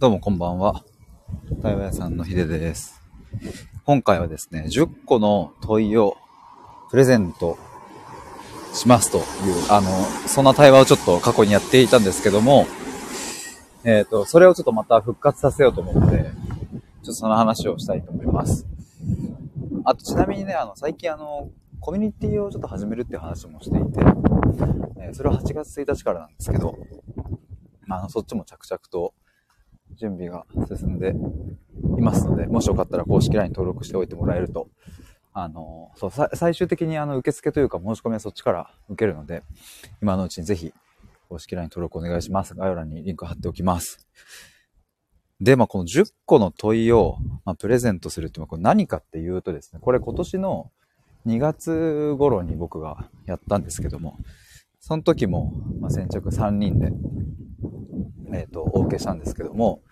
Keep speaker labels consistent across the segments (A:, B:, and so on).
A: どうもこんばんは。対話屋さんのひでです。今回はですね、10個の問いをプレゼントしますという、あの、そんな対話をちょっと過去にやっていたんですけども、えっ、ー、と、それをちょっとまた復活させようと思って、ちょっとその話をしたいと思います。あと、ちなみにね、あの、最近あの、コミュニティをちょっと始めるっていう話もしていて、え、それは8月1日からなんですけど、まあ、そっちも着々と準備が進んでいますので、もしよかったら公式 LINE 登録しておいてもらえると、あの、そう、最終的にあの、受付というか申し込みはそっちから受けるので、今のうちにぜひ、公式 LINE 登録お願いします。概要欄にリンク貼っておきます。で、まあ、この10個の問いを、まあ、プレゼントするって、これ何かっていうとですね、これ今年の2月頃に僕がやったんですけども、その時も、まあ、先着3人で、えっ、ー、と、お受けしたんですけども、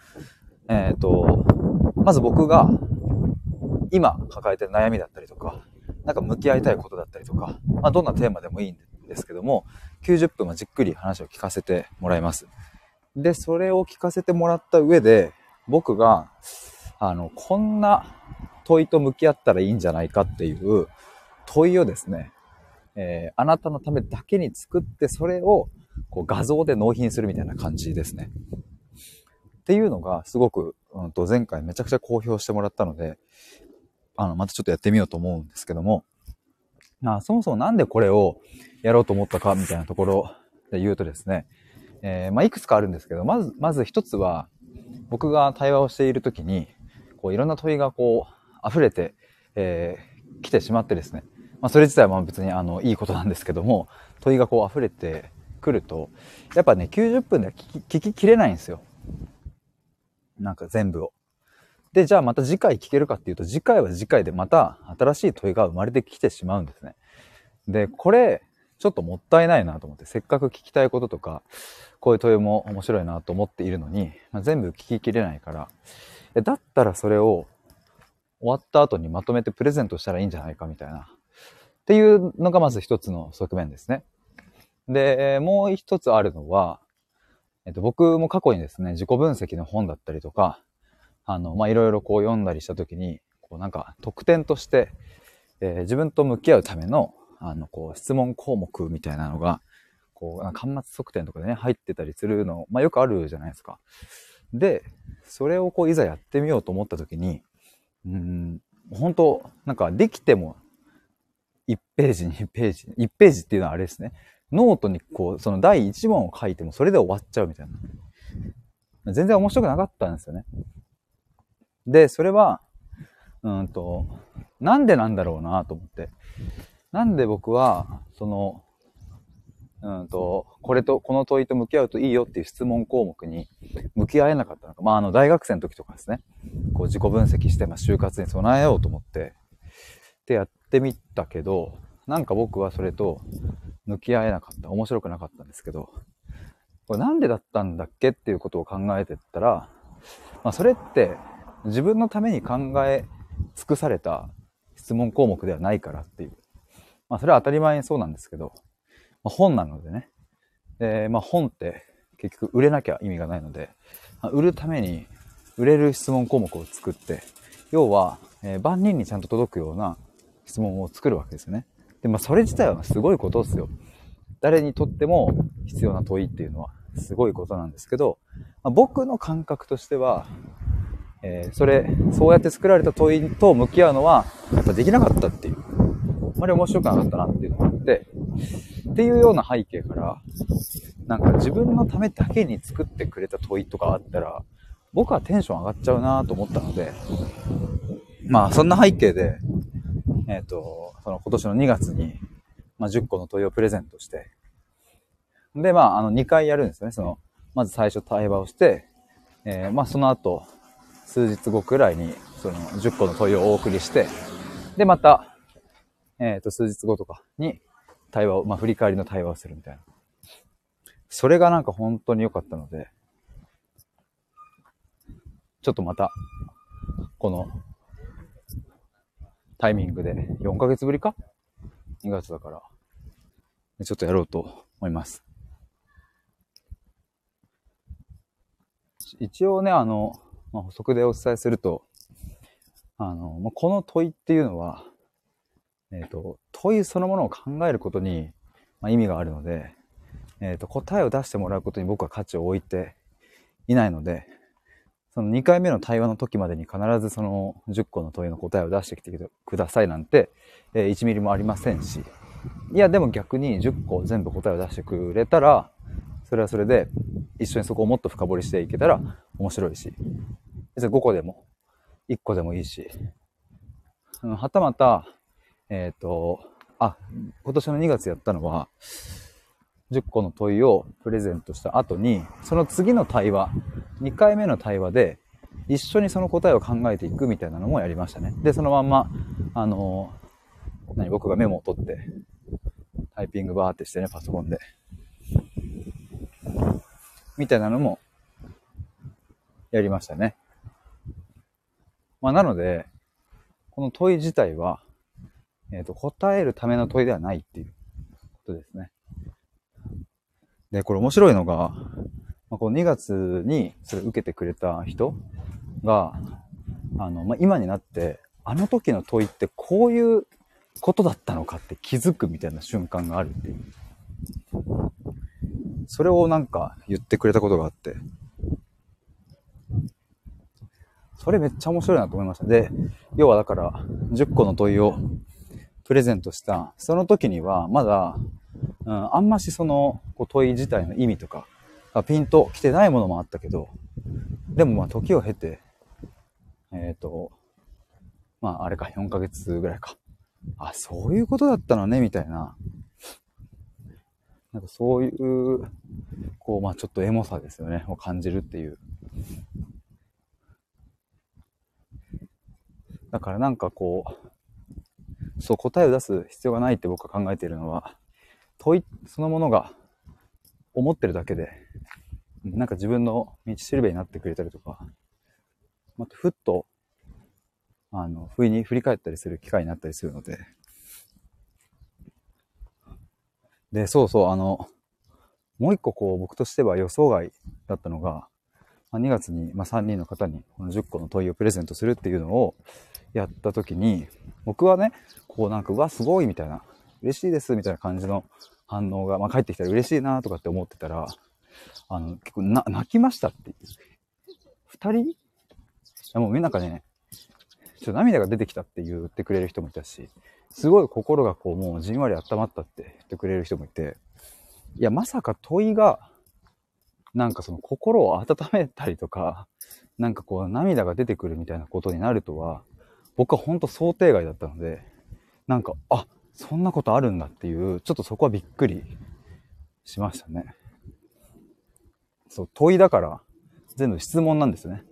A: えっ、ー、と、まず僕が今抱えてる悩みだったりとか、なんか向き合いたいことだったりとか、まあ、どんなテーマでもいいんですけども、90分はじっくり話を聞かせてもらいます。で、それを聞かせてもらった上で、僕が、あの、こんな問いと向き合ったらいいんじゃないかっていう問いをですね、えー、あなたのためだけに作って、それをこう画像で納品するみたいな感じですね。っていうのがすごく、うん、と前回めちゃくちゃ好評してもらったので、あの、またちょっとやってみようと思うんですけども、あ、そもそもなんでこれをやろうと思ったかみたいなところで言うとですね、えー、まあ、いくつかあるんですけど、まず、まず一つは、僕が対話をしているときに、こう、いろんな問いがこう、溢れて、えー、来てしまってですね、まあ、それ自体は別にあの、いいことなんですけども、問いがこう溢れてくると、やっぱね、90分では聞ききれないんですよ。なんか全部を。で、じゃあまた次回聞けるかっていうと、次回は次回でまた新しい問いが生まれてきてしまうんですね。で、これ、ちょっともったいないなと思って、せっかく聞きたいこととか、こういう問いも面白いなと思っているのに、まあ、全部聞ききれないから、だったらそれを終わった後にまとめてプレゼントしたらいいんじゃないかみたいな。っていうのがまず一つの側面ですね。で、もう一つあるのは、えっと、僕も過去にですね、自己分析の本だったりとか、あの、まあ、いろいろこう読んだりしたときに、こうなんか特典として、えー、自分と向き合うための、あの、こう質問項目みたいなのが、こう、端末測定とかでね、入ってたりするの、まあ、よくあるじゃないですか。で、それをこう、いざやってみようと思ったときに、うん、本当なんかできても、1ページ、2ページ、1ページっていうのはあれですね。ノートにこう、その第1問を書いてもそれで終わっちゃうみたいな。全然面白くなかったんですよね。で、それは、うんと、なんでなんだろうなと思って。なんで僕は、その、うんと、これと、この問いと向き合うといいよっていう質問項目に向き合えなかったのか。まあ、あの、大学生の時とかですね、こう自己分析して、まあ、就活に備えようと思って、でやってみたけど、なんか僕はそれと向き合えなかった。面白くなかったんですけど、これなんでだったんだっけっていうことを考えてったら、まあそれって自分のために考え尽くされた質問項目ではないからっていう。まあそれは当たり前にそうなんですけど、まあ、本なのでね。で、まあ本って結局売れなきゃ意味がないので、まあ、売るために売れる質問項目を作って、要は、えー、万人にちゃんと届くような質問を作るわけですよね。で、まあ、それ自体はすごいことですよ。誰にとっても必要な問いっていうのはすごいことなんですけど、まあ、僕の感覚としては、えー、それ、そうやって作られた問いと向き合うのは、やっぱできなかったっていう。あまり面白くなかったなっていうのがあって、っていうような背景から、なんか自分のためだけに作ってくれた問いとかあったら、僕はテンション上がっちゃうなと思ったので、まあそんな背景で、えっ、ー、と、その今年の2月に、まあ、10個の問いをプレゼントして、で、まあ、あの、2回やるんですよね。その、まず最初対話をして、えー、まあ、その後、数日後くらいに、その、10個の問いをお送りして、で、また、えっ、ー、と、数日後とかに、対話を、まあ、振り返りの対話をするみたいな。それがなんか本当に良かったので、ちょっとまた、このタイミングで、4ヶ月ぶりか ?2 月だから、ちょっとやろうと思います。一応ね、あの、まあ、補足でお伝えすると、あの、まあ、この問いっていうのは、えっ、ー、と、問いそのものを考えることに、まあ、意味があるので、えっ、ー、と、答えを出してもらうことに僕は価値を置いていないので、その2回目の対話の時までに必ずその10個の問いの答えを出してきてくださいなんて、え、1ミリもありませんし、いや、でも逆に10個全部答えを出してくれたら、それはそれで一緒にそこをもっと深掘りしていけたら面白いし、別に5個でも1個でもいいし、はたまた、えっ、ー、と、あ、今年の2月やったのは、10個の問いをプレゼントした後に、その次の対話、2回目の対話で、一緒にその答えを考えていくみたいなのもやりましたね。で、そのまんま、あの何、僕がメモを取って、タイピングバーってしてね、パソコンで。みたいなのも、やりましたね。まあ、なので、この問い自体は、えっ、ー、と、答えるための問いではないっていうことですね。で、これ面白いのが、まあ、この2月にそれ受けてくれた人が、あの、まあ、今になって、あの時の問いってこういうことだったのかって気づくみたいな瞬間があるっていう。それをなんか言ってくれたことがあって、それめっちゃ面白いなと思いました。で、要はだから、10個の問いをプレゼントした、その時にはまだ、ん、あんましそのこう問い自体の意味とか、ピンと来てないものもあったけど、でもまあ時を経て、えっ、ー、と、まああれか、4ヶ月ぐらいか。あ、そういうことだったのね、みたいな。なんかそういう、こう、まあちょっとエモさですよね、を感じるっていう。だからなんかこう、そう答えを出す必要がないって僕は考えているのは、問いそのものが思ってるだけで、なんか自分の道しるべになってくれたりとか、またふっと、あの、不意に振り返ったりする機会になったりするので、で、そうそう、あの、もう一個こう僕としては予想外だったのが、ま2月に、ま3人の方にこの10個の問いをプレゼントするっていうのをやった時に、僕はね、こうなんか、うわ、すごいみたいな、嬉しいですみたいな感じの反応が、まあ、帰ってきたら嬉しいなとかって思ってたら、あの、結構な、泣きましたっていう。二人？いやもうみんなかね、ちょっと涙が出てきたって言ってくれる人もいたし、すごい心がこうもうじんわり温まったって言ってくれる人もいて、いや、まさか問いが、なんかその心を温めたりとか、なんかこう涙が出てくるみたいなことになるとは、僕は本当想定外だったので、なんか、あ、そんなことあるんだっていう、ちょっとそこはびっくりしましたね。そう、問いだから、全部質問なんですね。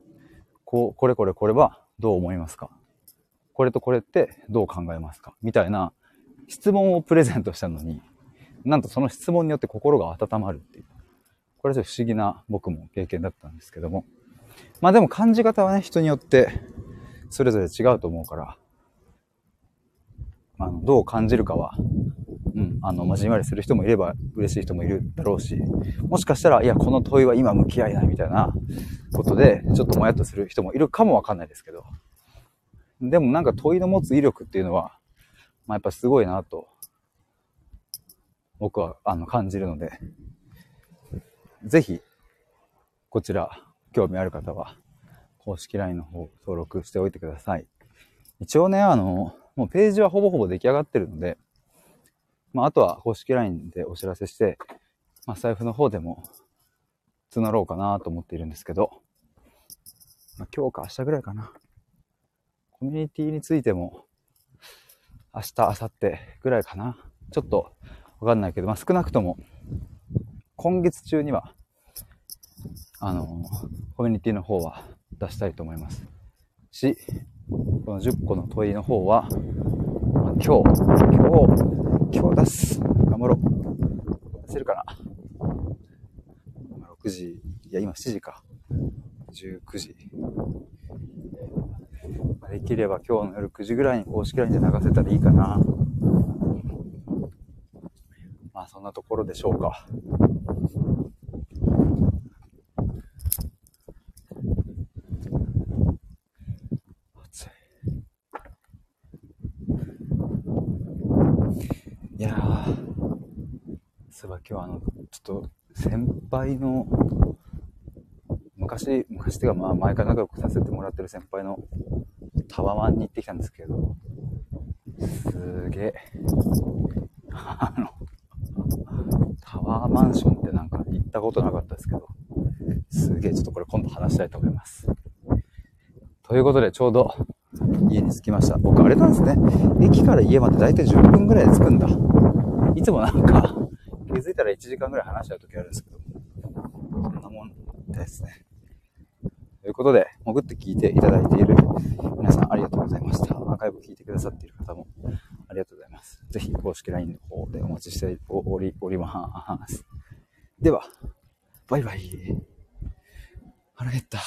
A: こう、これこれこれはどう思いますか？これとこれってどう考えますか？みたいな質問をプレゼントしたのに、なんとその質問によって心が温まるっていう。これはちょっと不思議な僕も経験だったんですけども。まあでも感じ方はね、人によってそれぞれ違うと思うから、あの、どう感じるかは、うん、あの、まじんわりする人もいれば嬉しい人もいるだろうし、もしかしたら、いや、この問いは今向き合いなみたいなことで、ちょっともやっとする人もいるかもわかんないですけど、でもなんか問いの持つ威力っていうのは、まあ、やっぱすごいなと、僕は、あの、感じるので、ぜひ、こちら、興味ある方は、公式 LINE の方登録しておいてください。一応ね、あの、もうページはほぼほぼ出来上がってるので、まあ、あとは公式 LINE でお知らせして、まあ、財布の方でも募ろうかなと思っているんですけど、まあ、今日か明日ぐらいかな。コミュニティについても、明日、明後日ぐらいかな。ちょっとわかんないけど、まあ、少なくとも、今月中には、あの、コミュニティの方は出したいと思います。し、この10個の問いの方は、まあ、今日、今日、今日出す。頑張ろう。出せるかな。6時、いや、今7時か。19時。できれば今日の夜9時ぐらいに公式 LINE で流せたらいいかな。まあそんなところでしょうか。えば今日はあの、ちょっと先輩の、昔、昔っていうかまあ前から仲良くさせてもらってる先輩のタワマンに行ってきたんですけど、すげえ、あの、タワーマンションってなんか行ったことなかったですけど、すげえちょっとこれ今度話したいと思います。ということでちょうど家に着きました。僕あれなんですね。駅から家までだいたい10分ぐらいで着くんだ。いつもなんかたら1時間ぐらい話しちゃう時あるんですけど、こんなもんですね。ということで、潜って聞いていただいている皆さんありがとうございました。アーカイブ聞いてくださっている方もありがとうございます。ぜひ公式 LINE の方でお待ちしており、おります。では、バイバイ。腹減った。